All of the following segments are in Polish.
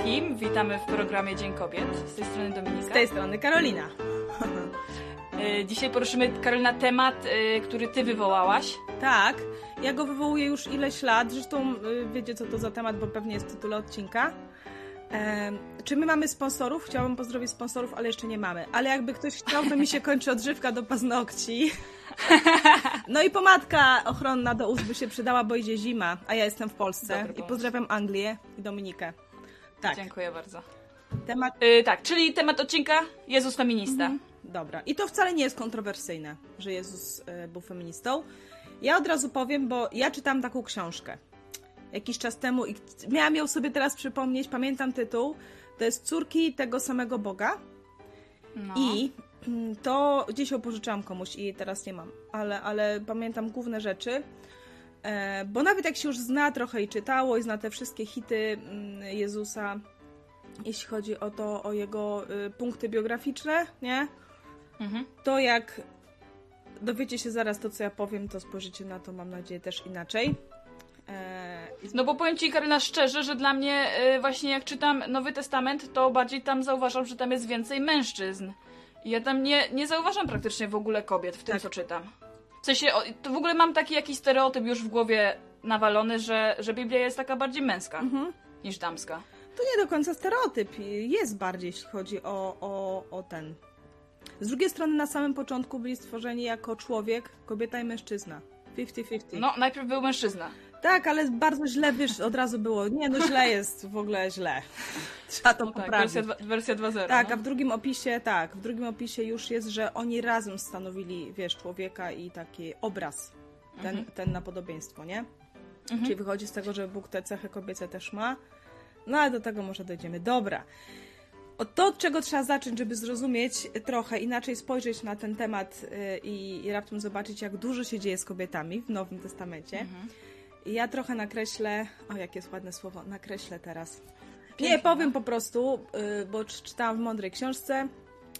wszystkim. Witamy w programie Dzień Kobiet. Z tej strony Dominika. Z tej strony Karolina. Y, Dzisiaj poruszymy, Karolina, temat, y, który ty wywołałaś. Tak, ja go wywołuję już ileś lat. Zresztą y, wiecie, co to za temat, bo pewnie jest w tytule odcinka. Czy my mamy sponsorów? Chciałabym pozdrowić sponsorów, ale jeszcze nie mamy. Ale jakby ktoś chciał, to mi się kończy odżywka do paznokci. No i pomadka ochronna do ust by się przydała, bo idzie zima, a ja jestem w Polsce. Dobry I pozdrawiam Anglię i Dominikę. Tak, Dziękuję bardzo. temat Y, tak, czyli temat odcinka Jezus feminista. Dobra. I to wcale nie jest kontrowersyjne, że Jezus e, był feministą. Ja od razu powiem, bo ja czytam taką książkę jakiś czas temu i miałam ją sobie teraz przypomnieć, pamiętam tytuł. To jest Córki tego samego Boga No. i mm, to gdzieś ją pożyczyłam komuś i teraz nie mam, ale, ale pamiętam główne rzeczy. E, bo nawet jak się już zna trochę i czytało i zna te wszystkie hity mm, Jezusa, jeśli chodzi o to, o jego y, punkty biograficzne, nie? Mhm. to jak dowiecie się zaraz to, co ja powiem, to spojrzycie na to, mam nadzieję, też inaczej. Eee, No bo powiem Ci, Karolina, szczerze, że dla mnie y, właśnie jak czytam Nowy Testament, to bardziej tam zauważam, że tam jest więcej mężczyzn. Ja tam nie, nie zauważam praktycznie w ogóle kobiet w tym, Tak. co czytam. W sensie, o, to w ogóle mam taki jakiś stereotyp już w głowie nawalony, że, że Biblia jest taka bardziej męska mhm. niż damska. To nie do końca stereotyp. Jest bardziej, jeśli chodzi o, o, o ten. Z drugiej strony, na samym początku byli stworzeni jako człowiek, kobieta i mężczyzna. 50-50. No, najpierw był mężczyzna. Tak, ale bardzo źle wiesz, od razu było. Nie, no źle jest, w ogóle źle. Trzeba to No tak, poprawić. wersja, wersja 2.0. Tak, no. a w drugim opisie, tak, w drugim opisie już jest, że oni razem stanowili, wiesz, człowieka i taki obraz, ten, Mhm. ten na podobieństwo, nie? Mhm. Czyli wychodzi z tego, że Bóg te cechy kobiece też ma. No ale do tego może dojdziemy. Dobra. Od to, od czego trzeba zacząć, żeby zrozumieć trochę, inaczej spojrzeć na ten temat y, i, i raptem zobaczyć, jak dużo się dzieje z kobietami w Nowym Testamencie. Mhm. Ja trochę nakreślę, o jakie jest ładne słowo, nakreślę teraz. Nie, powiem po prostu, y, bo czy- czytałam w mądrej książce,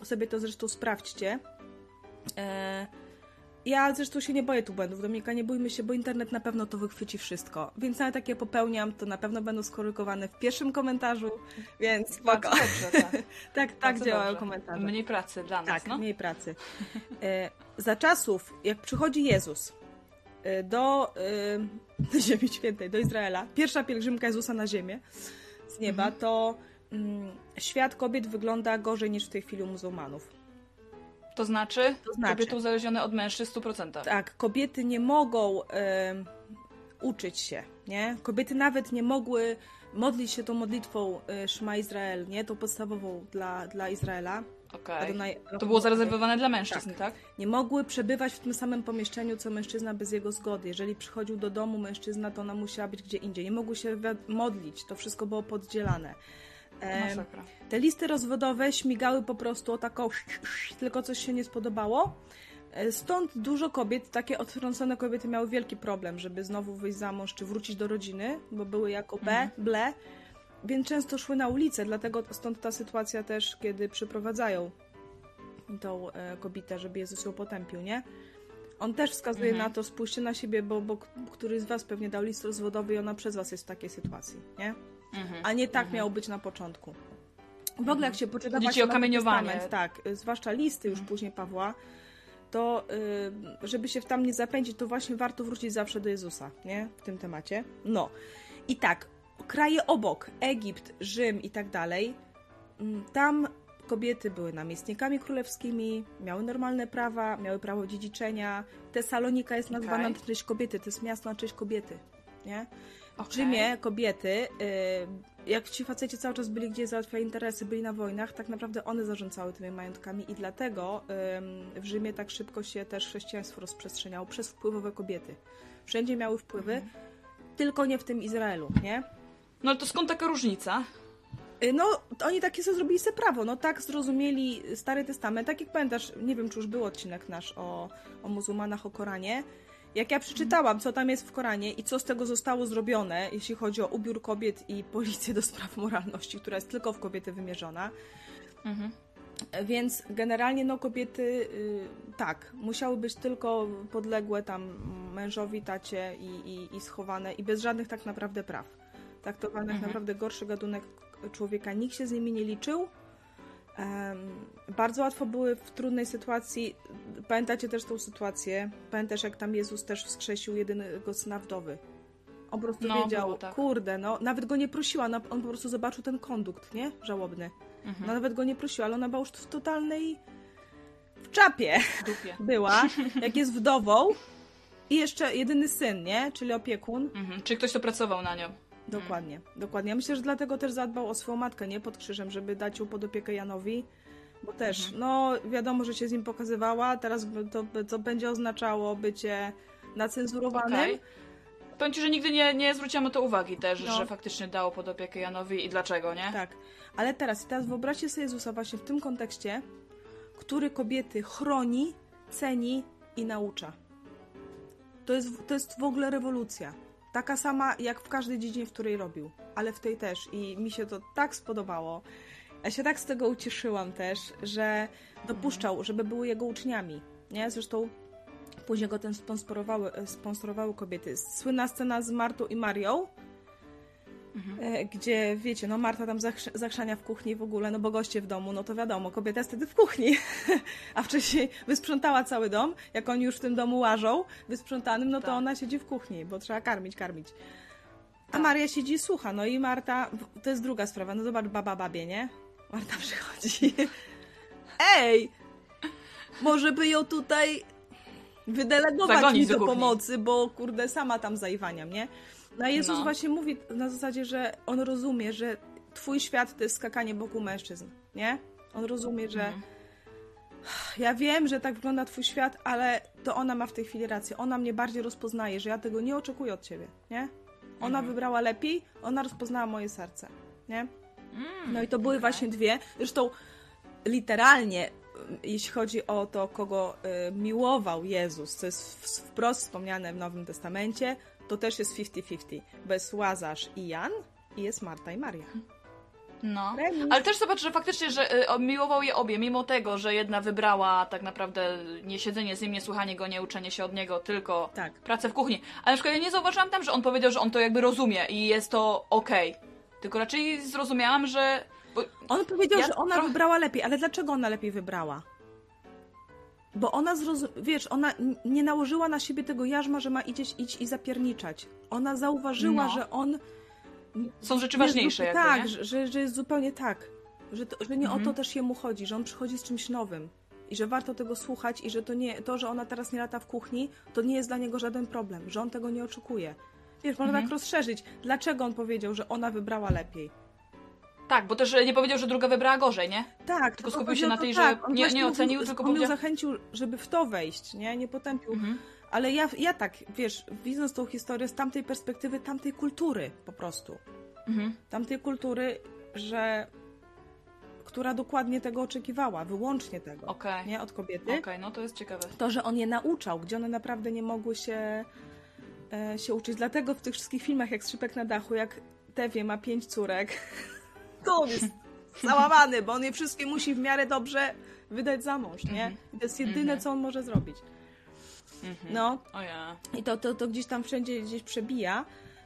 sobie to zresztą sprawdźcie. E, Ja zresztą się nie boję tu błędów, Dominika, nie bójmy się, bo internet na pewno to wychwyci wszystko. Więc nawet jak je popełniam, to na pewno będą skorygowane w pierwszym komentarzu, więc spoko. Dobrze, tak. Tak, tak działają dobrze. komentarze. Mniej pracy dla nas, Tak, no. mniej pracy. E, za czasów, jak przychodzi Jezus do, e, do Ziemi Świętej, do Izraela, pierwsza pielgrzymka Jezusa na ziemię z nieba, Mhm. to mm, świat kobiet wygląda gorzej niż w tej chwili u muzułmanów. To znaczy, To znaczy- kobiety uzależnione od mężczyzn w 100%. Tak, kobiety nie mogą em, uczyć się, nie? Kobiety nawet nie mogły modlić się tą modlitwą e, Szma Izrael, nie? Tą podstawową dla, dla Izraela. Okej. Adonai- To było zarezerwowane dla mężczyzn, tak? nie mogły przebywać w tym samym pomieszczeniu, co mężczyzna bez jego zgody. Jeżeli przychodził do domu mężczyzna, to ona musiała być gdzie indziej. Nie mogły się modlić, to wszystko było poddzielane. Masakra. te listy rozwodowe śmigały po prostu o taką tylko coś się nie spodobało. E, Stąd dużo kobiet, takie odtrącone kobiety miały wielki problem, żeby znowu wyjść za mąż czy wrócić do rodziny, bo były jako B, Mhm. ble, więc często szły na ulicę, dlatego stąd ta sytuacja też, kiedy przyprowadzają tą e, kobietę, żeby Jezus ją potępił, nie? On też wskazuje Mhm. na to, spójrzcie na siebie, bo, bo któryś z was pewnie dał list rozwodowy i ona przez was jest w takiej sytuacji, nie? Mhm. A nie tak miało być na początku. W ogóle jak się poczyta Chodzi ci właśnie o Nowy kamieniowanie. Testament, tak, zwłaszcza listy już Mhm. później Pawła, to y, żeby się w tam nie zapędzić, to właśnie warto wrócić zawsze do Jezusa, nie? W tym temacie. No. I tak, kraje obok, Egipt, Rzym i tak dalej, mm, tam kobiety były namiestnikami królewskimi, miały normalne prawa, miały prawo dziedziczenia. Tesalonika jest nazwana Okej. na cześć kobiety, to jest miasto na cześć kobiety, nie? W Okej. Rzymie kobiety, y, jak ci faceci cały czas byli gdzieś załatwiali interesy, byli na wojnach, tak naprawdę one zarządzały tymi majątkami i dlatego w Rzymie tak szybko się też chrześcijaństwo rozprzestrzeniało przez wpływowe kobiety. Wszędzie miały wpływy, Mhm. tylko nie w tym Izraelu, nie? No ale to skąd taka różnica? Y, No, oni takie sobie zrobili sobie prawo, no tak zrozumieli Stary Testament, tak jak pamiętasz, nie wiem czy już był odcinek nasz o, o muzułmanach, o Koranie, jak ja przeczytałam, co tam jest w Koranie i co z tego zostało zrobione, jeśli chodzi o ubiór kobiet i policję do spraw moralności, która jest tylko w kobiety wymierzona, Mhm. więc generalnie no kobiety y, tak, musiały być tylko podległe tam mężowi, tacie i, i, i schowane i bez żadnych tak naprawdę praw. Traktowane jak Mhm. naprawdę gorszy gatunek człowieka, nikt się z nimi nie liczył. Bardzo łatwo były w trudnej sytuacji. Pamiętacie też tą sytuację? Pamiętasz, jak tam Jezus też wskrzesił jedynego syna wdowy? On po prostu No, wiedział, tak. kurde, no, nawet go nie prosiła, on po prostu zobaczył ten kondukt, nie? Żałobny. Mhm. No, nawet go nie prosiła, ale ona była już w totalnej w czapie dupie. była, jak jest wdową i jeszcze jedyny syn, nie? Czyli opiekun. Mhm. Czy ktoś to pracował na nią? Dokładnie, dokładnie. Ja myślę, że dlatego też zadbał o swoją matkę, nie? Pod krzyżem, żeby dać ją pod opiekę Janowi. Bo też, Mhm. no wiadomo, że się z nim pokazywała, teraz to, to będzie oznaczało bycie nacenzurowanym. Okej. Powiem ci, że nigdy nie, nie zwróciłam na to uwagi też, No. że faktycznie dało pod opiekę Janowi i dlaczego, nie? Tak, ale teraz, teraz wyobraźcie sobie Jezusa właśnie w tym kontekście, który kobiety chroni, ceni i naucza. To jest, to jest w ogóle rewolucja. Taka sama jak w każdej dziedzinie, w której robił, ale w tej też. I mi się to tak spodobało. Ja się tak z tego ucieszyłam też, że dopuszczał, żeby były jego uczniami. Nie? Zresztą później go ten sponsorowały, sponsorowały kobiety. Słynna scena z Martą i Marią, E, gdzie wiecie, no Marta tam zachrzania zachrzania w kuchni w ogóle, no bo goście w domu, no to wiadomo, kobieta jest wtedy w kuchni, a wcześniej wysprzątała cały dom, jak oni już w tym domu łażą, wysprzątanym, no to Tak. ona siedzi w kuchni, bo trzeba karmić, karmić. A Tak. Maria siedzi i słucha, no i Marta, to jest druga sprawa, no zobacz, baba babie, nie? Marta przychodzi, ej, może by ją tutaj wydelegować Zagonić mi do do pomocy, bo kurde, sama tam zaiwaniam, nie? No Jezus No. właśnie mówi na zasadzie, że on rozumie, że twój świat to jest skakanie wokół mężczyzn, nie? On rozumie, że Mhm. ja wiem, że tak wygląda twój świat, ale to ona ma w tej chwili rację. Ona mnie bardziej rozpoznaje, że ja tego nie oczekuję od ciebie, nie? Ona Mhm. wybrała lepiej, ona rozpoznała moje serce, nie? Mm, No i to były właśnie dwie. Zresztą literalnie, y, jeśli chodzi o to, kogo y, miłował Jezus, co jest wprost wspomniane w Nowym Testamencie, to też jest 50-50. Bo jest Łazarz i Jan i jest Marta i Maria. No. Ale też zobacz, że faktycznie, że y, miłował je obie, mimo tego, że jedna wybrała tak naprawdę nie siedzenie z nim, nie słuchanie go, nie uczenie się od niego, tylko Tak. pracę w kuchni. Ale na przykład ja nie zauważyłam tam, że on powiedział, że on to jakby rozumie i jest to okej. Tylko raczej zrozumiałam, że... Bo... On powiedział, Ja że ona trochę- wybrała lepiej, ale dlaczego ona lepiej wybrała? Bo ona zrozum... wiesz, ona nie nałożyła na siebie tego jarzma, że ma iść, iść i zapierniczać. Ona zauważyła, No. że on Są rzeczy Nie, ważniejsze jakby, Tak, że, że, że jest zupełnie tak. Że, to, że nie Mhm. o to też jemu chodzi, że on przychodzi z czymś nowym. I że warto tego słuchać i że to nie, to, że ona teraz nie lata w kuchni, to nie jest dla niego żaden problem, że on tego nie oczekuje. Wiesz, można Mhm. tak rozszerzyć. Dlaczego on powiedział, że ona wybrała lepiej? Tak, bo też nie powiedział, że druga wybrała gorzej, nie? Tak, Tylko skupił się na tej, że tak. On nie- nie ocenił, mówił, tylko on powiedział- zachęcił, żeby w to wejść, nie? Nie potępił. Mhm. Ale ja, ja tak, wiesz, widząc tą historię z tamtej perspektywy, tamtej kultury po prostu. Mhm. tamtej kultury, że która dokładnie tego oczekiwała, wyłącznie tego, Okej. nie od kobiety. Okej, no to jest ciekawe. To, że on je nauczał, gdzie one naprawdę nie mogły się, e, się uczyć. Dlatego w tych wszystkich filmach, jak Skrzypek na dachu, jak Tewie ma pięć córek, to on jest załamany, bo on je wszystkie musi w miarę dobrze wydać za mąż, nie? Mhm. I to jest jedyne, Mhm. co on może zrobić. Mhm. No, i to, to, to gdzieś tam wszędzie gdzieś przebija.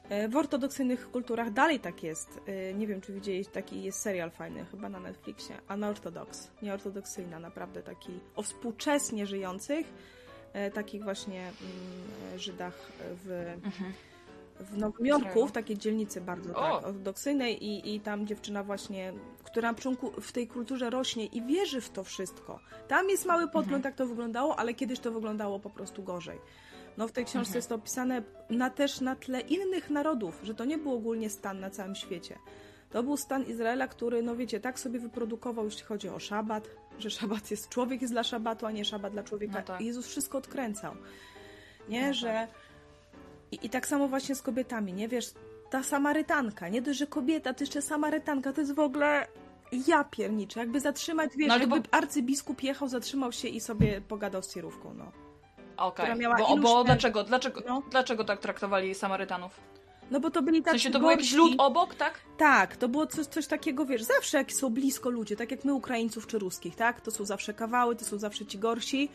E, W ortodoksyjnych kulturach dalej tak jest. E, Nie wiem, czy widzieliście, taki jest serial fajny, chyba na Netflixie. Unorthodox. Nieortodoksyjna, naprawdę taki o współczesnie żyjących, e, takich właśnie mm, Żydach w, Mhm. W Nowym Jorku, w takiej dzielnicy bardzo O! tak, ortodoksyjnej i, i tam dziewczyna właśnie, która na początku w tej kulturze rośnie i wierzy w to wszystko. Tam jest mały podgląd, Mhm. jak to wyglądało, ale kiedyś to wyglądało po prostu gorzej. No w tej książce Mhm. jest to opisane na, też na tle innych narodów, że to nie był ogólnie stan na całym świecie. To był stan Izraela, który, no wiecie, tak sobie wyprodukował, jeśli chodzi o szabat, że szabat jest, człowiek jest dla szabatu, a nie szabat dla człowieka. No tak. I Jezus wszystko odkręcał. Nie, No że... tak. I, I tak samo właśnie z kobietami, nie? Wiesz, ta Samarytanka, nie dość, że kobieta, to jeszcze Samarytanka, to jest w ogóle... Ja pierniczę, jakby zatrzymać, wiesz, No jakby arcybiskup jechał, zatrzymał się i sobie pogadał z sierówką, no. Okej. miała Bo, iluś bo dlaczego? Dlaczego, No. dlaczego tak traktowali Samarytanów? No bo to byli W tacy sensie to był jakiś lud obok, tak? Tak, to było coś, coś takiego, wiesz, zawsze jak są blisko ludzie, tak jak my Ukraińców czy Ruskich, tak? To są zawsze kawały, to są zawsze ci gorsi.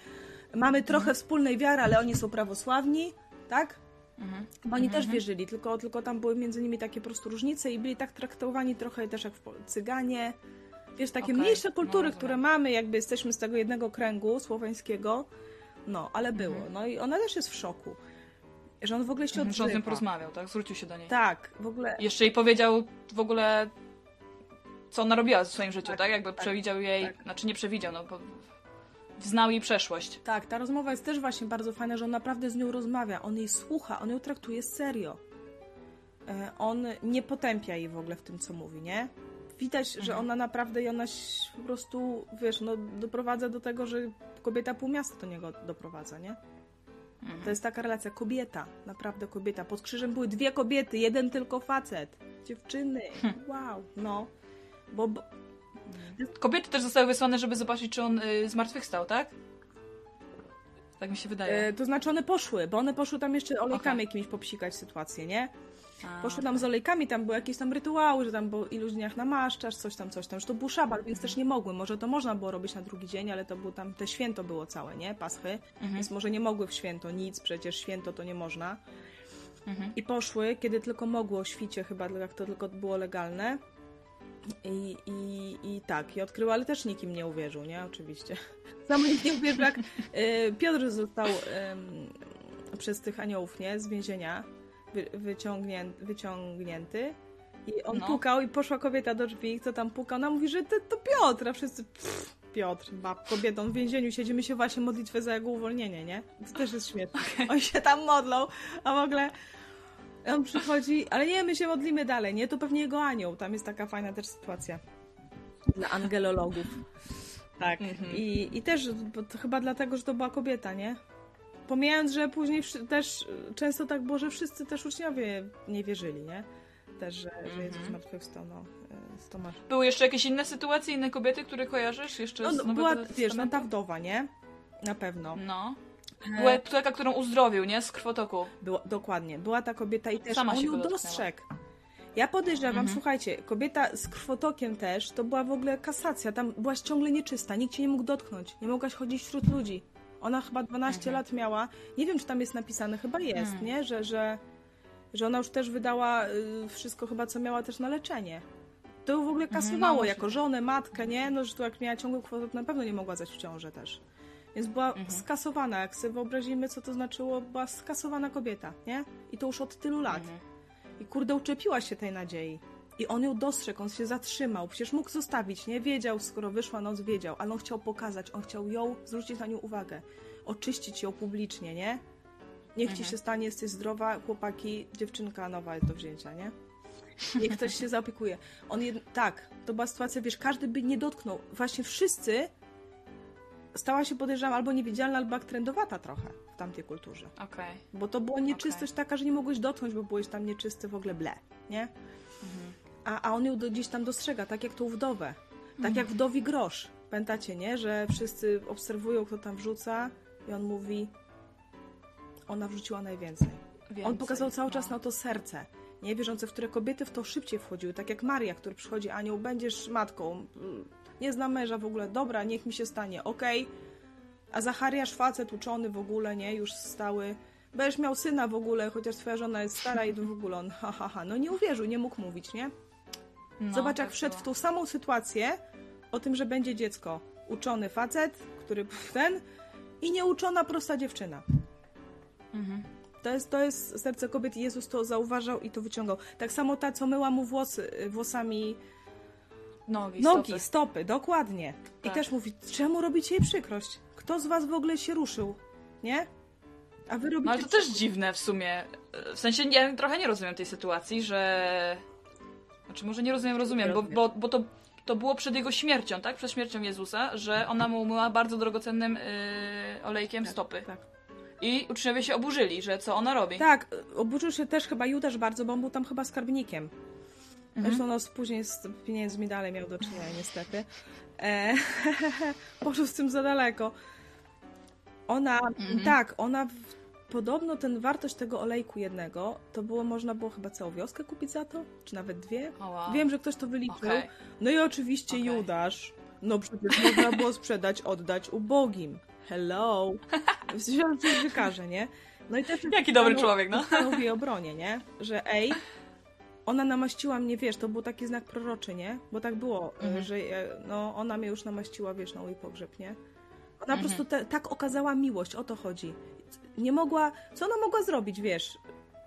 Mamy trochę wspólnej wiary, ale oni są prawosławni, tak? Mhm. Bo oni Mhm. też wierzyli, tylko, tylko tam były między nimi takie po prostu różnice i byli tak traktowani trochę też jak w Cyganie. Wiesz, takie Okej, mniejsze no, kultury, rozumiem. które mamy, jakby jesteśmy z tego jednego kręgu słoweńskiego. No, ale było. Mhm. No i ona też jest w szoku. Że on w ogóle się Że on z tym odzywa. porozmawiał, tak? Zwrócił się do niej. Tak, w ogóle. Jeszcze jej powiedział w ogóle, co ona robiła w swoim życiu, Tak, tak? Jakby tak, przewidział jej, tak. znaczy nie przewidział, no bo znał jej przeszłość. Tak, ta rozmowa jest też właśnie bardzo fajna, że on naprawdę z nią rozmawia, on jej słucha, on ją traktuje serio. E, On nie potępia jej w ogóle w tym, co mówi, nie? Widać, że Mhm. ona naprawdę i ona po prostu, wiesz, no doprowadza do tego, że kobieta pół miasta do niego doprowadza, nie? Mhm. To jest taka relacja kobieta, naprawdę kobieta. Pod krzyżem były dwie kobiety, jeden tylko facet. Dziewczyny, Hm. wow, no. Bo, bo Kobiety też zostały wysłane, żeby zobaczyć, czy on y, zmartwychwstał, tak? Tak mi się wydaje. e, to znaczy one poszły, bo one poszły tam jeszcze olejkami Okej. jakimiś popsikać sytuację, nie? A, Poszły tam z olejkami, tam były jakieś tam rytuały, że tam po iluś dniach namaszczasz, coś tam, coś tam, że to był szabat, więc też nie mogły. Może to można było robić na drugi dzień, ale to było tam, te święto było całe, nie? Paschy, Mhm. więc może nie mogły w święto nic, przecież święto to nie można. Mhm. I poszły, kiedy tylko mogło, o świcie chyba, jak to tylko było legalne. I, i, I tak, i odkryła, ale też nikim nie uwierzył, nie? Oczywiście. Sam nikt nie uwierzył, jak y, Piotr został ym, przez tych aniołów, nie? Z więzienia wy, wyciągnię, wyciągnięty. I on No. pukał i poszła kobieta do drzwi, kto tam pukał, ona mówi, że to, to Piotr, a wszyscy pff, Piotr, bab, kobietą w więzieniu, siedzimy się właśnie modlitwę za jego uwolnienie, nie? To też jest śmieszne. Oni się tam modlą, a w ogóle on przychodzi, ale nie, my się modlimy dalej, nie? To pewnie jego anioł, tam jest taka fajna też sytuacja dla angelologów. Tak. Mhm. I, I też chyba dlatego, że to była kobieta, nie? Pomijając, że później też często tak było, że wszyscy też uczniowie nie wierzyli, nie? Też, że, że Jezus Mhm. zmartwychwstał, no, y, z Tomaszem. Były jeszcze jakieś inne sytuacje, inne kobiety, które kojarzysz jeszcze No, z no, Nowego była, wiesz, no ta wdowa, nie? Na pewno. No. E, Była taka, którą uzdrowił, nie? Z krwotoku. Była, dokładnie, była ta kobieta i też Sama on się ją dostrzegł. Ja podejrzewam, Mhm. słuchajcie, kobieta z krwotokiem też, to była w ogóle kasacja, tam byłaś ciągle nieczysta, nikt cię nie mógł dotknąć, nie mogłaś chodzić wśród ludzi. Ona chyba 12 Mhm. lat miała, nie wiem czy tam jest napisane, chyba jest, Mhm. nie? Że, że, że ona już też wydała y, wszystko chyba, co miała też na leczenie. To ją w ogóle Mhm, kasowało no, jako żonę, matkę, nie? No, że to jak miała ciągły kwotok, na pewno nie mogła zać w ciążę też. Więc była Mhm. skasowana, jak sobie wyobrazimy, co to znaczyło, była skasowana kobieta, nie? I to już od tylu lat. Mhm. I kurde, uczepiła się tej nadziei. I on ją dostrzegł, on się zatrzymał. Przecież mógł zostawić, nie? Wiedział, skoro wyszła noc, wiedział. Ale on chciał pokazać, on chciał ją, zwrócić na nią uwagę. Oczyścić ją publicznie, nie? Niech ci Mhm. się stanie, jesteś zdrowa, chłopaki, dziewczynka nowa jest do wzięcia, nie? Niech ktoś się zaopiekuje. On jed... Tak, to była sytuacja, wiesz, każdy by nie dotknął. Właśnie wszyscy stała się, podejrzewam, albo niewidzialna, albo jak trendowata trochę w tamtej kulturze. Okej. Bo to była nieczystość taka, że nie mogłeś dotknąć, bo byłeś tam nieczysty w ogóle ble, nie? Mhm. A, a on ją do, gdzieś tam dostrzega, tak jak tą wdowę. Tak Mhm. jak wdowi grosz. Pamiętacie, nie? Że wszyscy obserwują, kto tam wrzuca i on mówi ona wrzuciła najwięcej. on Więcej, pokazał cały no. czas na to serce. Nie wierzące, w które kobiety w to szybciej wchodziły. Tak jak Maria, który przychodzi, Anioł, będziesz matką. Nie znam męża w ogóle. Dobra, niech mi się stanie. Okej. A Zachariasz facet uczony w ogóle, nie? Już stały. Będziesz miał syna w ogóle, chociaż twoja żona jest stara i w ogóle on ha, ha, ha. No nie uwierzył, nie mógł mówić, nie? No, Zobacz, jak tak wszedł w tą samą sytuację o tym, że będzie dziecko. Uczony facet, który ten i nieuczona prosta dziewczyna. Mhm. To jest, to jest serce kobiet i Jezus to zauważał i to wyciągał. Tak samo ta, co myła mu włosy, y, włosami Nogi, nogi, stopy. stopy, dokładnie. I Tak. też mówi, czemu robicie jej przykrość? Kto z was w ogóle się ruszył? Nie? A wy robicie... No ale to też dziwne w sumie. W sensie ja trochę nie rozumiem tej sytuacji, że... Znaczy może nie rozumiem, rozumiem, bo, bo, bo to, to było przed jego śmiercią, tak? Przed śmiercią Jezusa, że ona mu umyła bardzo drogocennym yy, olejkiem Tak, stopy. Tak. I uczniowie się oburzyli, że co ona robi. tak, oburzył się też chyba Judasz bardzo, bo on był tam chyba skarbnikiem. Mhm. Zresztą no, później z pieniędzmi dalej miał do czynienia, niestety. E, poszedł z tym za daleko. Ona, Mhm. tak, ona, podobno ten wartość tego olejku jednego, to było, można było chyba całą wioskę kupić za to? Czy nawet dwie? O, wow. Wiem, że ktoś to wyliczył. Okej. No i oczywiście Okej. Judasz. No przecież można było sprzedać, oddać ubogim. Hello. Wziął wykaże, nie? No i też Jaki dobry człowiek, no. Jej obronie, nie? Że ej, ona namaściła mnie, wiesz, to był taki znak proroczy, nie? Bo tak było, Mhm. że e, no, ona mnie już namaściła, wiesz, na mój pogrzeb, nie? Ona Mhm. po prostu te, tak okazała miłość, o to chodzi. Nie mogła, co ona mogła zrobić, wiesz?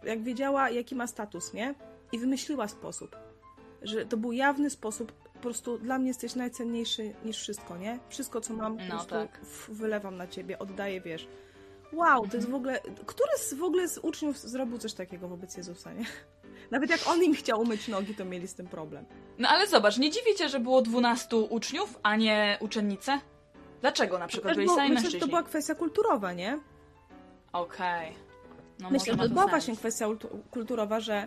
Jak wiedziała, jaki ma status, nie? I wymyśliła sposób. Że to był jawny sposób, po prostu dla mnie jesteś najcenniejszy niż wszystko, nie? Wszystko, co mam, po No prostu tak. wylewam na ciebie, oddaję, wiesz. Wow, to jest w ogóle. Który z, w ogóle z uczniów zrobił coś takiego wobec Jezusa, nie? Nawet jak on im chciał umyć nogi, to mieli z tym problem. No ale zobacz, nie dziwicie, że było 12 uczniów, a nie uczennice? Dlaczego na przykład byli sami myślę, że to była kwestia kulturowa, nie? Okej. No myślę, że to była właśnie kwestia ultu- kulturowa, że.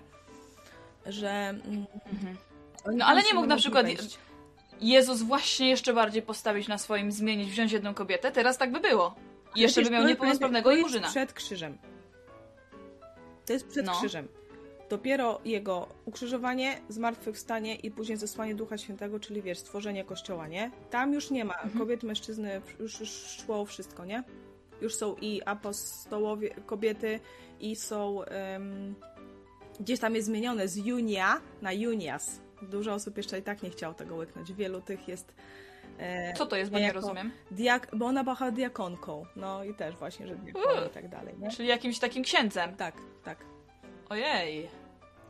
że mm, Mhm. oni No, ale nie mógł na przykład- wejść. Jezus właśnie jeszcze bardziej postawić na swoim, zmienić, wziąć jedną kobietę, teraz tak by było. I jeszcze by miał niepełnosprawnego to i jest murzyna. przed krzyżem. To jest przed No. krzyżem. Dopiero jego ukrzyżowanie, zmartwychwstanie i później zesłanie Ducha Świętego, czyli wiesz, stworzenie kościoła, nie? Tam już nie ma Mhm. kobiet, mężczyzny, już, już szło wszystko, nie? Już są i apostołowie, kobiety, i są. em, gdzieś tam jest zmienione z Junia na Junias. Dużo osób jeszcze i tak nie chciało tego łyknąć. Wielu tych jest. E, Co to jest, bo nie rozumiem. Diak, bo ona była diakonką. No i też właśnie, że diakonia i tak dalej, nie? Czyli jakimś takim księdzem. Tak, tak. Ojej.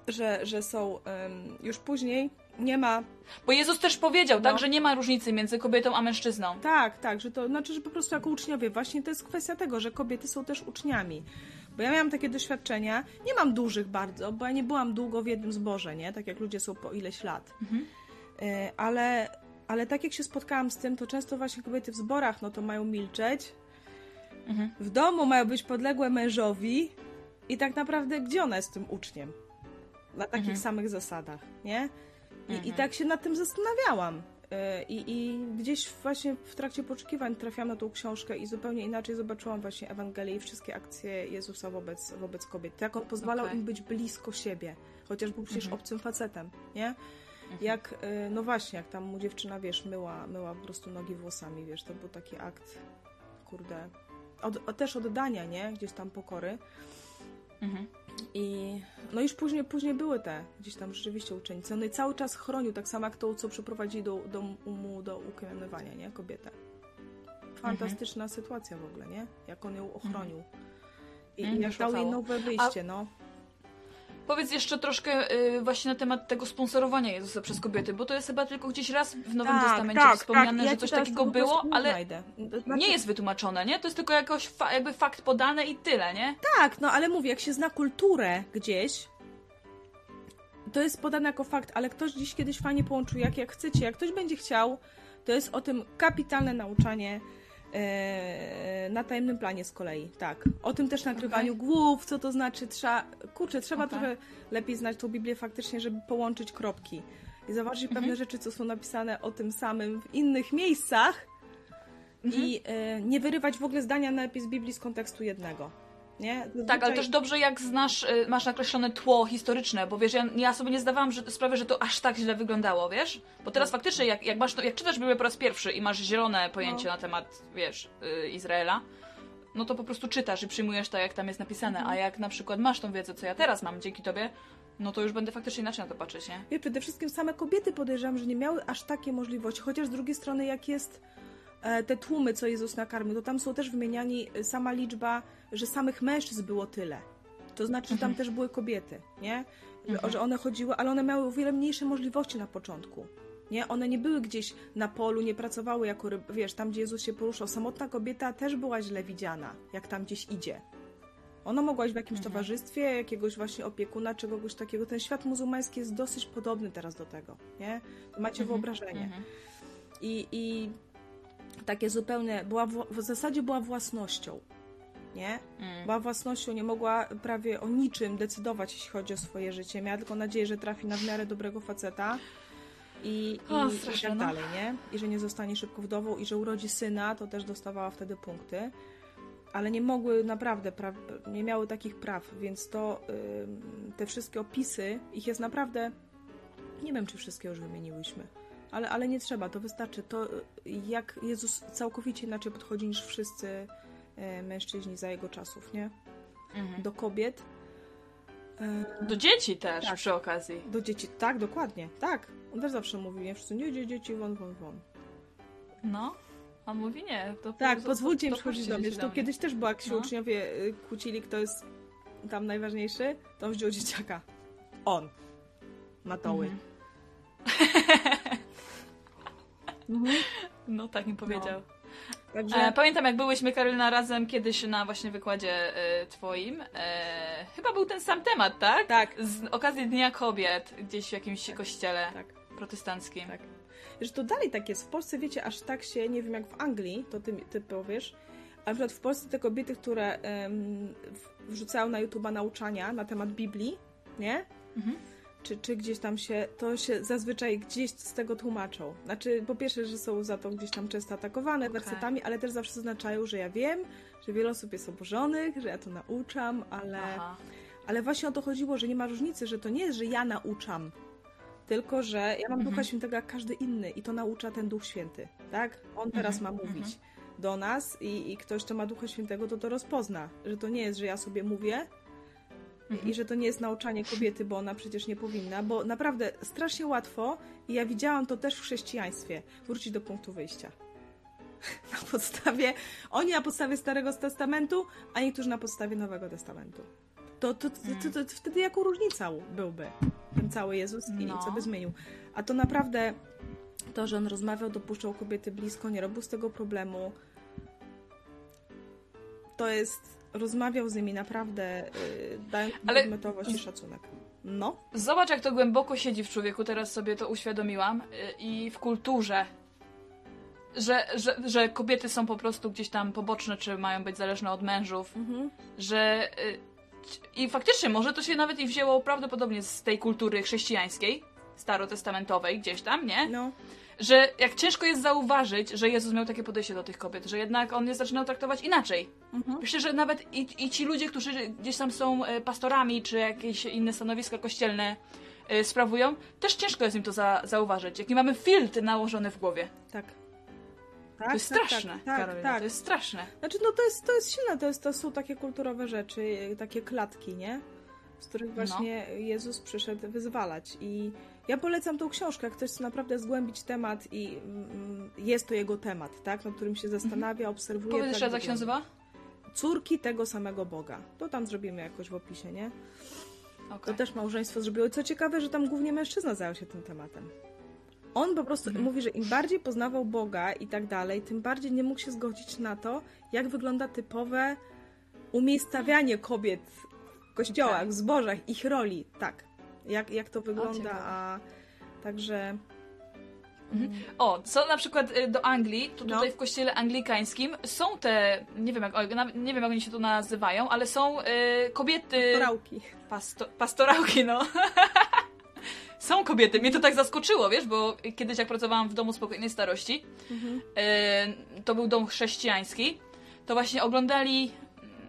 Że, że są em, już później nie ma. Bo Jezus też powiedział, No. tak, że nie ma różnicy między kobietą a mężczyzną. Tak, tak, że to znaczy, że po prostu jako uczniowie, właśnie to jest kwestia tego, że kobiety są też uczniami. Bo ja miałam takie doświadczenia, nie mam dużych bardzo, bo ja nie byłam długo w jednym zborze, nie? Tak jak ludzie są po ileś lat. Mhm. E, ale, ale tak jak się spotkałam z tym, to często właśnie kobiety w zborach, no to mają milczeć, Mhm. w domu mają być podległe mężowi i tak naprawdę gdzie ona jest tym uczniem? Na takich Mhm. samych zasadach, nie? I, I Mhm. tak się nad tym zastanawiałam. Yy, I, I gdzieś właśnie w trakcie poszukiwań trafiłam na tą książkę i zupełnie inaczej zobaczyłam właśnie Ewangelię i wszystkie akcje Jezusa wobec, wobec kobiet. Jak on pozwalał Okej. im być blisko siebie, chociaż był przecież Mhm. obcym facetem, nie? Jak, yy, no właśnie, jak tam mu dziewczyna, wiesz, myła, myła po prostu nogi włosami, wiesz, to był taki akt, kurde, od, też oddania, nie? Gdzieś tam pokory. Mhm. I no już później, później były te gdzieś tam rzeczywiście uczennice. No i cały czas chronił, tak samo jak tą, co przyprowadzili do, do, mu do ukamienowania, nie? Kobietę. Fantastyczna sytuacja w ogóle, nie? Jak on ją ochronił. I, Mhm, i jak dał jej nowe wyjście, no. Powiedz jeszcze troszkę y, właśnie na temat tego sponsorowania Jezusa przez kobiety, bo to jest chyba tylko gdzieś raz w Nowym Testamencie wspomniane, Ja że coś takiego było, ale znajdę. Znaczy- nie jest wytłumaczone, nie? To jest tylko jakoś fa- jakby fakt podane i tyle, nie? Tak, no ale mówię, jak się zna kulturę gdzieś, to jest podane jako fakt, ale ktoś dziś kiedyś fajnie połączył, jak, jak chcecie, jak ktoś będzie chciał, to jest o tym kapitalne nauczanie na tajemnym planie z kolei, tak. O tym też nagrywaniu Okej. głów, co to znaczy, trzeba, kurczę, trzeba Okej. trochę lepiej znać tą Biblię faktycznie, żeby połączyć kropki i zauważyć Mhm. pewne rzeczy, co są napisane o tym samym w innych miejscach i e, nie wyrywać w ogóle zdania najlepiej z Biblii z kontekstu jednego. Nie? Tak, ale Zazwyczaj- też dobrze jak znasz, y, masz nakreślone tło historyczne, bo wiesz, ja, ja sobie nie zdawałam że, sprawy, że to aż tak źle wyglądało, wiesz? Bo teraz No. faktycznie jak, jak, masz, to- jak czytasz Biblię po raz pierwszy i masz zielone pojęcie No. na temat, wiesz, y, Izraela, no to po prostu czytasz i przyjmujesz to, jak tam jest napisane, Mhm. a jak na przykład masz tą wiedzę, co ja teraz mam dzięki tobie, no to już będę faktycznie inaczej na to patrzeć, nie? Wie, przede wszystkim same kobiety podejrzewam, że nie miały aż takie możliwości, chociaż z drugiej strony jak jest te tłumy, co Jezus nakarmił, to tam są też wymieniani e, sama liczba, że samych mężczyzn było tyle. To znaczy, że tam Mhm. też były kobiety, nie? Że, Mhm. że one chodziły, ale one miały o wiele mniejsze możliwości na początku. Nie? One nie były gdzieś na polu, nie pracowały jako ryb, wiesz, tam gdzie Jezus się poruszał. Samotna kobieta też była źle widziana, jak tam gdzieś idzie. Ona mogła iść w jakimś Mhm. towarzystwie, jakiegoś właśnie opiekuna, czy kogoś takiego. Ten świat muzułmański jest dosyć podobny teraz do tego, nie? Macie Mhm, wyobrażenie. Mhm. I, I takie zupełnie, była w, w zasadzie była własnością, nie? Mm. Była własnością, nie mogła prawie o niczym decydować, jeśli chodzi o swoje życie. Miała tylko nadzieję, że trafi na w miarę dobrego faceta i, i, O, i straszne, tak no. dalej, nie? I że nie zostanie szybko wdową i że urodzi syna, to też dostawała wtedy punkty. Ale nie mogły naprawdę, pra, nie miały takich praw, więc to ym, te wszystkie opisy, ich jest naprawdę, nie wiem czy wszystkie już wymieniłyśmy, ale, ale nie trzeba, to wystarczy. To jak Jezus całkowicie inaczej podchodzi niż wszyscy y, mężczyźni za jego czasów, nie? mhm. do kobiet. Do dzieci też tak. przy okazji. Do dzieci, tak, dokładnie, tak. On też zawsze mówi, nie? Wszyscy, nie, dzieci, won, won, won. No, a mówi nie. To tak, to, pozwólcie im przychodzić do mnie. To kiedyś też było, jak się no. uczniowie y, kłócili, kto jest tam najważniejszy, to on wziął dzieciaka. On. Matoły. Mhm. mhm. No tak mi powiedział. No. Także... E, pamiętam, jak byłyśmy, Karolina, razem kiedyś na właśnie wykładzie e, twoim. E, chyba był ten sam temat, tak? Tak. Z okazji Dnia Kobiet, gdzieś w jakimś tak. kościele tak. protestanckim. Tak. Że to dalej tak jest. W Polsce, wiecie, aż tak się, nie wiem jak w Anglii, to ty, ty powiesz, ale na przykład w Polsce te kobiety, które um, wrzucają na YouTube'a nauczania na temat Biblii, nie? Mhm czy, czy gdzieś tam się, to się zazwyczaj gdzieś z tego tłumaczą. Znaczy, po pierwsze, że są za to gdzieś tam często atakowane okay. wersetami, ale też zawsze zaznaczają, że ja wiem, że wiele osób jest oburzonych, że ja to nauczam, ale, ale właśnie o to chodziło, że nie ma różnicy, że to nie jest, że ja nauczam, tylko że ja mam mhm. Ducha Świętego jak każdy inny i to naucza ten Duch Święty, tak? On teraz mhm. ma mówić mhm. do nas i, i ktoś, kto ma Ducha Świętego, to to rozpozna, że to nie jest, że ja sobie mówię, Mhm. I że to nie jest nauczanie kobiety, bo ona przecież nie powinna, bo naprawdę strasznie łatwo, i ja widziałam to też w chrześcijaństwie, wrócić do punktu wyjścia. Na podstawie, oni na podstawie Starego Testamentu, a niektórzy na podstawie Nowego Testamentu. To, to, to, to, to, wtedy jaką różnica byłby ten cały Jezus i no. co by zmienił? A to naprawdę to, że on rozmawiał, dopuszczał kobiety blisko, nie robił z tego problemu, to jest rozmawiał z nimi naprawdę, yy, dając Ale... podmiotowość i szacunek. No. Zobacz, jak to głęboko siedzi w człowieku, teraz sobie to uświadomiłam, yy, i w kulturze. Że, że, że kobiety są po prostu gdzieś tam poboczne, czy mają być zależne od mężów, mhm. że. Yy, I faktycznie, może to się nawet i wzięło prawdopodobnie z tej kultury chrześcijańskiej, starotestamentowej, gdzieś tam, nie? No że jak ciężko jest zauważyć, że Jezus miał takie podejście do tych kobiet, że jednak on je zaczynał traktować inaczej. Mhm. Myślę, że nawet i, i ci ludzie, którzy gdzieś tam są e, pastorami, czy jakieś inne stanowiska kościelne y, sprawują, też ciężko jest im to za, zauważyć. Jaki mamy filtr nałożony w głowie. Tak. Tak, to jest tak, straszne, tak, tak, Karolina, tak. to jest straszne. Znaczy, no to jest, to jest silne, to, jest, to są takie kulturowe rzeczy, takie klatki, nie? Z których no. właśnie no. Jezus przyszedł wyzwalać i ja polecam tą książkę, jak ktoś chce naprawdę zgłębić temat i mm, jest to jego temat, tak, nad którym się zastanawia, mhm. obserwuje. Powiedz jeszcze, jak się nazywa? Córki tego samego Boga. To tam zrobimy jakoś w opisie, nie? Okay. To też małżeństwo zrobiło. Co ciekawe, że tam głównie mężczyzna zajął się tym tematem. On po prostu mhm. mówi, że im bardziej poznawał Boga i tak dalej, tym bardziej nie mógł się zgodzić na to, jak wygląda typowe umiejscawianie kobiet w kościołach, okay. w zbożach, ich roli. Tak jak, jak to wygląda, o, a także... Mhm. O, co na przykład y, do Anglii, to no. tutaj w kościele anglikańskim są te, nie wiem jak, nie wiem jak oni się tu nazywają, ale są y, kobiety... Pastorałki. Pasto, pastorałki, no. są kobiety. Mnie to tak zaskoczyło, wiesz, bo kiedyś jak pracowałam w domu spokojnej starości, mhm. y, to był dom chrześcijański, to właśnie oglądali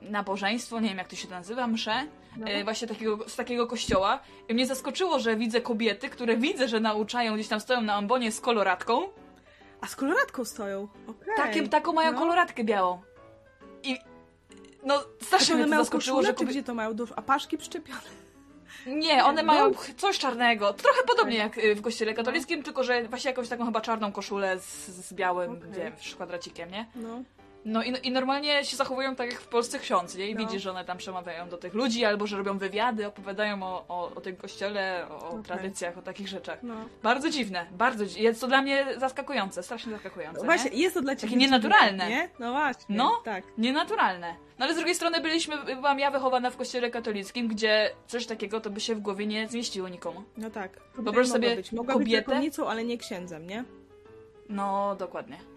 nabożeństwo, nie wiem jak to się nazywa, msze, no. E, właśnie takiego, z takiego kościoła. I mnie zaskoczyło, że widzę kobiety, które widzę, że nauczają, gdzieś tam stoją na ambonie z koloratką. A z koloratką stoją? Okay. Takie, taką mają no. koloratkę białą. I no, strasznie mnie to zaskoczyło, że kobiety... Gdzie to mają? A paszki przyczepione? Nie, one no. mają coś czarnego. Trochę podobnie jak y, w kościele katolickim, no. tylko że właśnie jakąś taką chyba czarną koszulę z, z białym, okay. wiem, kwadracikiem, nie? No. No i, i normalnie się zachowują tak jak w Polsce ksiądz, nie? I no. widzisz, że one tam przemawiają do tych ludzi, albo że robią wywiady, opowiadają o, o, o tym kościele, o, okay. tradycjach, o takich rzeczach. No. Bardzo dziwne, bardzo Jest to dla mnie zaskakujące, strasznie zaskakujące. No właśnie, nie? jest to dla ciebie Takie nienaturalne. Nie? No właśnie, no, tak. nienaturalne. No ale z drugiej strony byliśmy, byłam ja wychowana w kościele katolickim, gdzie coś takiego to by się w głowie nie zmieściło nikomu. No tak. Wyobraź sobie być. Mogła kobietę... być ale nie księdzem, nie? No, dokładnie.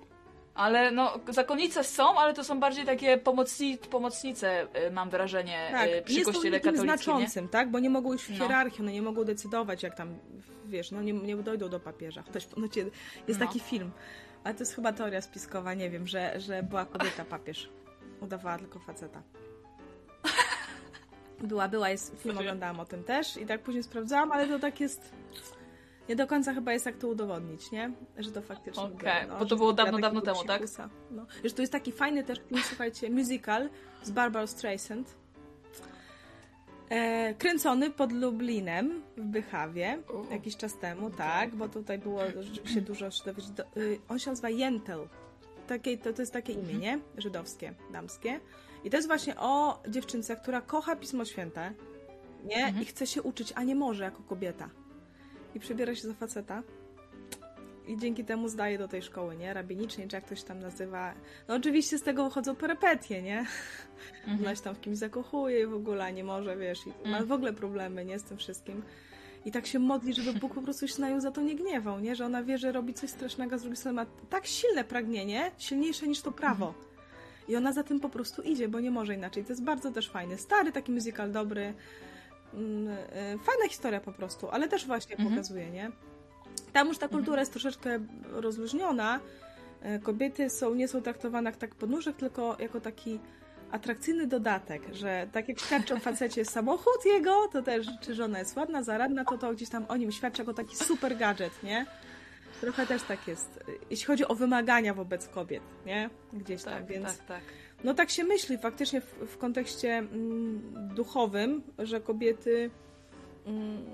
Ale no, zakonnice są, ale to są bardziej takie pomocni, pomocnice, y, mam wrażenie, y, tak, przy jest kościele katolickim. znaczącym, nie? tak? Bo nie mogą iść w no. hierarchię, no nie mogą decydować, jak tam, wiesz, no nie, nie dojdą do papieża. Chociaż ponoć jest no. taki film. Ale to jest chyba teoria spiskowa, nie wiem, że, że była kobieta papież. Udawała tylko faceta. Była, była, jest, film oglądałam o tym też i tak później sprawdzałam, ale to tak jest nie do końca chyba jest jak to udowodnić, nie? Że to faktycznie Okej, okay, no, bo to było dawno, dawno temu, tak? No. Wiesz, to jest taki fajny też film, słuchajcie, musical z Barbara Streisand. E, kręcony pod Lublinem w Bychawie jakiś czas temu, tak, bo tutaj było rzeczywiście dużo Żydów. Do, y, on się nazywa Jentel. Takie, to, to jest takie imię, nie? Żydowskie, damskie. I to jest właśnie o dziewczynce, która kocha Pismo Święte, nie? I chce się uczyć, a nie może jako kobieta. I przebiera się za faceta. I dzięki temu zdaje do tej szkoły, nie? Rabinicznej, czy jak to się tam nazywa. No oczywiście z tego wychodzą perypetie, nie? Ona się tam w kimś zakochuje i w ogóle nie może, wiesz, i ma w ogóle problemy, nie? Z tym wszystkim. I tak się modli, żeby Bóg po prostu się na nią za to nie gniewał, nie? Że ona wie, że robi coś strasznego, a z drugiej strony ma tak silne pragnienie, silniejsze niż to prawo. I ona za tym po prostu idzie, bo nie może inaczej. To jest bardzo też fajny. Stary taki musical, dobry. Mm, y, Fajna historia po prostu, ale też właśnie pokazuje, nie? Tam już ta kultura jest troszeczkę rozluźniona. E, Kobiety są, nie są traktowane jak tak podnóżek, tylko jako taki atrakcyjny dodatek, że tak jak świadczy o facecie samochód jego, to też, czy żona jest ładna, zaradna, to to gdzieś tam o nim świadczy jako taki super gadżet, nie? Trochę też tak jest, jeśli chodzi o wymagania wobec kobiet, nie? Gdzieś tam, Tak, więc... tak, tak. No tak się myśli faktycznie w, w kontekście mm, duchowym, że kobiety mm,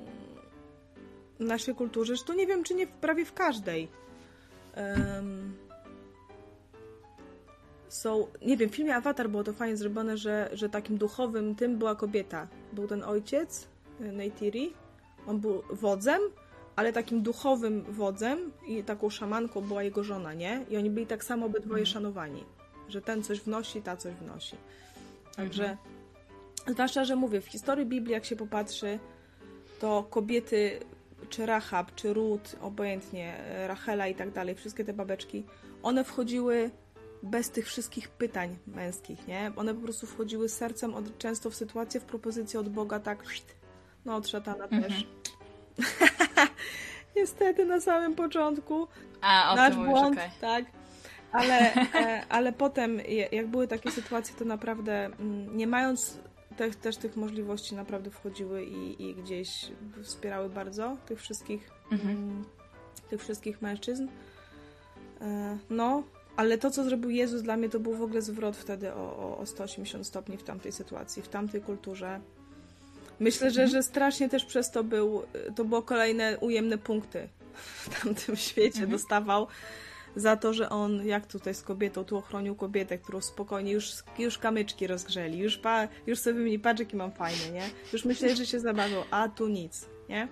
w naszej kulturze, że to nie wiem, czy nie w, prawie w każdej em, są, nie wiem, w filmie Avatar było to fajnie zrobione, że, że takim duchowym tym była kobieta. Był ten ojciec, y, Neytiri, on był wodzem, ale takim duchowym wodzem i taką szamanką była jego żona, nie? I oni byli tak samo obydwoje szanowani, że ten coś wnosi, ta coś wnosi. Także, zwłaszcza, że mówię, w historii Biblii, jak się popatrzy, to kobiety, czy Rahab, czy Ruth, obojętnie, Rachela i tak dalej, wszystkie te babeczki, one wchodziły bez tych wszystkich pytań męskich, nie? One po prostu wchodziły sercem od, często w sytuację, w propozycję od Boga, tak, no od szatana też. Niestety na samym początku A, nasz mówisz, błąd, okej. tak. Ale, e, ale potem, jak były takie sytuacje, to naprawdę mm, nie mając te, też tych możliwości, naprawdę wchodziły i, i gdzieś wspierały bardzo tych wszystkich, mm, tych wszystkich mężczyzn. E, No, ale to, co zrobił Jezus dla mnie, to był w ogóle zwrot wtedy o, o, o 180 stopni w tamtej sytuacji, w tamtej kulturze. Myślę, że, że strasznie też przez to był, to było kolejne ujemne punkty w tamtym świecie dostawał za to, że on, jak tutaj z kobietą, tu ochronił kobietę, którą spokojnie już, już kamyczki rozgrzeli, już, pa, już sobie wymieni, patrz jaki mam fajny, nie? Już myśleli, że się zabawią, a tu nic, nie?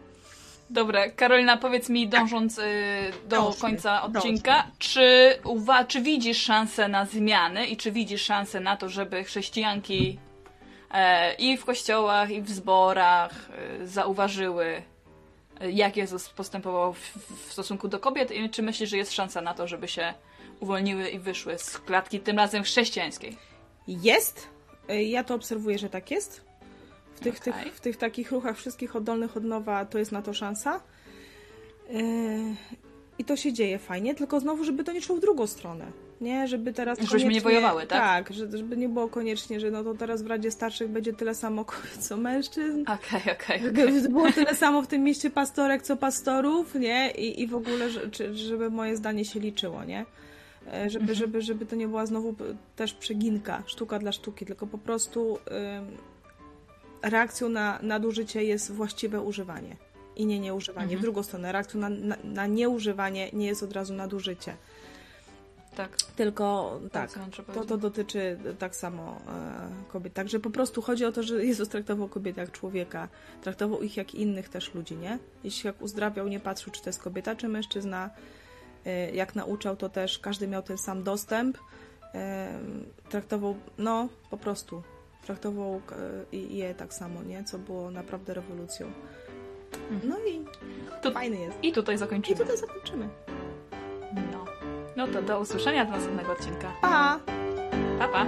Dobra, Karolina, powiedz mi, dążąc y, do Dążmy, końca dążmy. odcinka, czy, uwa- czy widzisz szansę na zmiany i czy widzisz szansę na to, żeby chrześcijanki e, i w kościołach, i w zborach e, zauważyły, jak Jezus postępował w, w stosunku do kobiet? I czy myślisz, że jest szansa na to, żeby się uwolniły i wyszły z klatki, tym razem chrześcijańskiej? Jest. Y, Ja to obserwuję, że tak jest. W tych, Okej. tych, w tych takich ruchach wszystkich oddolnych od nowa to jest na to szansa. Yy, I to się dzieje fajnie, tylko znowu, żeby to nie szło w drugą stronę. Nie, żeby teraz. Żebyśmy nie wojowały, tak? Tak, że- żeby nie było koniecznie, że no to teraz w Radzie Starszych będzie tyle samo co mężczyzn. Okej, okej, okej. Żeby było tyle samo w tym mieście pastorek co pastorów, nie? I, i w ogóle, żeby moje zdanie się liczyło, nie? E, Żeby, żeby, żeby to nie była znowu też przeginka, sztuka dla sztuki, tylko po prostu ym, reakcją na nadużycie jest właściwe używanie i nie nieużywanie. W drugą stronę, reakcją na, na, na nieużywanie nie jest od razu nadużycie. Tak. Tylko tak, to, to dotyczy tak samo e, kobiet. Także po prostu chodzi o to, że Jezus traktował kobiety jak człowieka, traktował ich jak innych też ludzi, nie? Jeśli jak uzdrawiał, nie patrzył, czy to jest kobieta, czy mężczyzna. E, jak nauczał, to też każdy miał ten sam dostęp. E, traktował, no, po prostu. Traktował e, i je tak samo, nie? Co było naprawdę rewolucją. No i To- fajny jest. I tutaj I zakończymy. tutaj zakończymy. No to do usłyszenia do następnego odcinka. Pa! Pa, pa!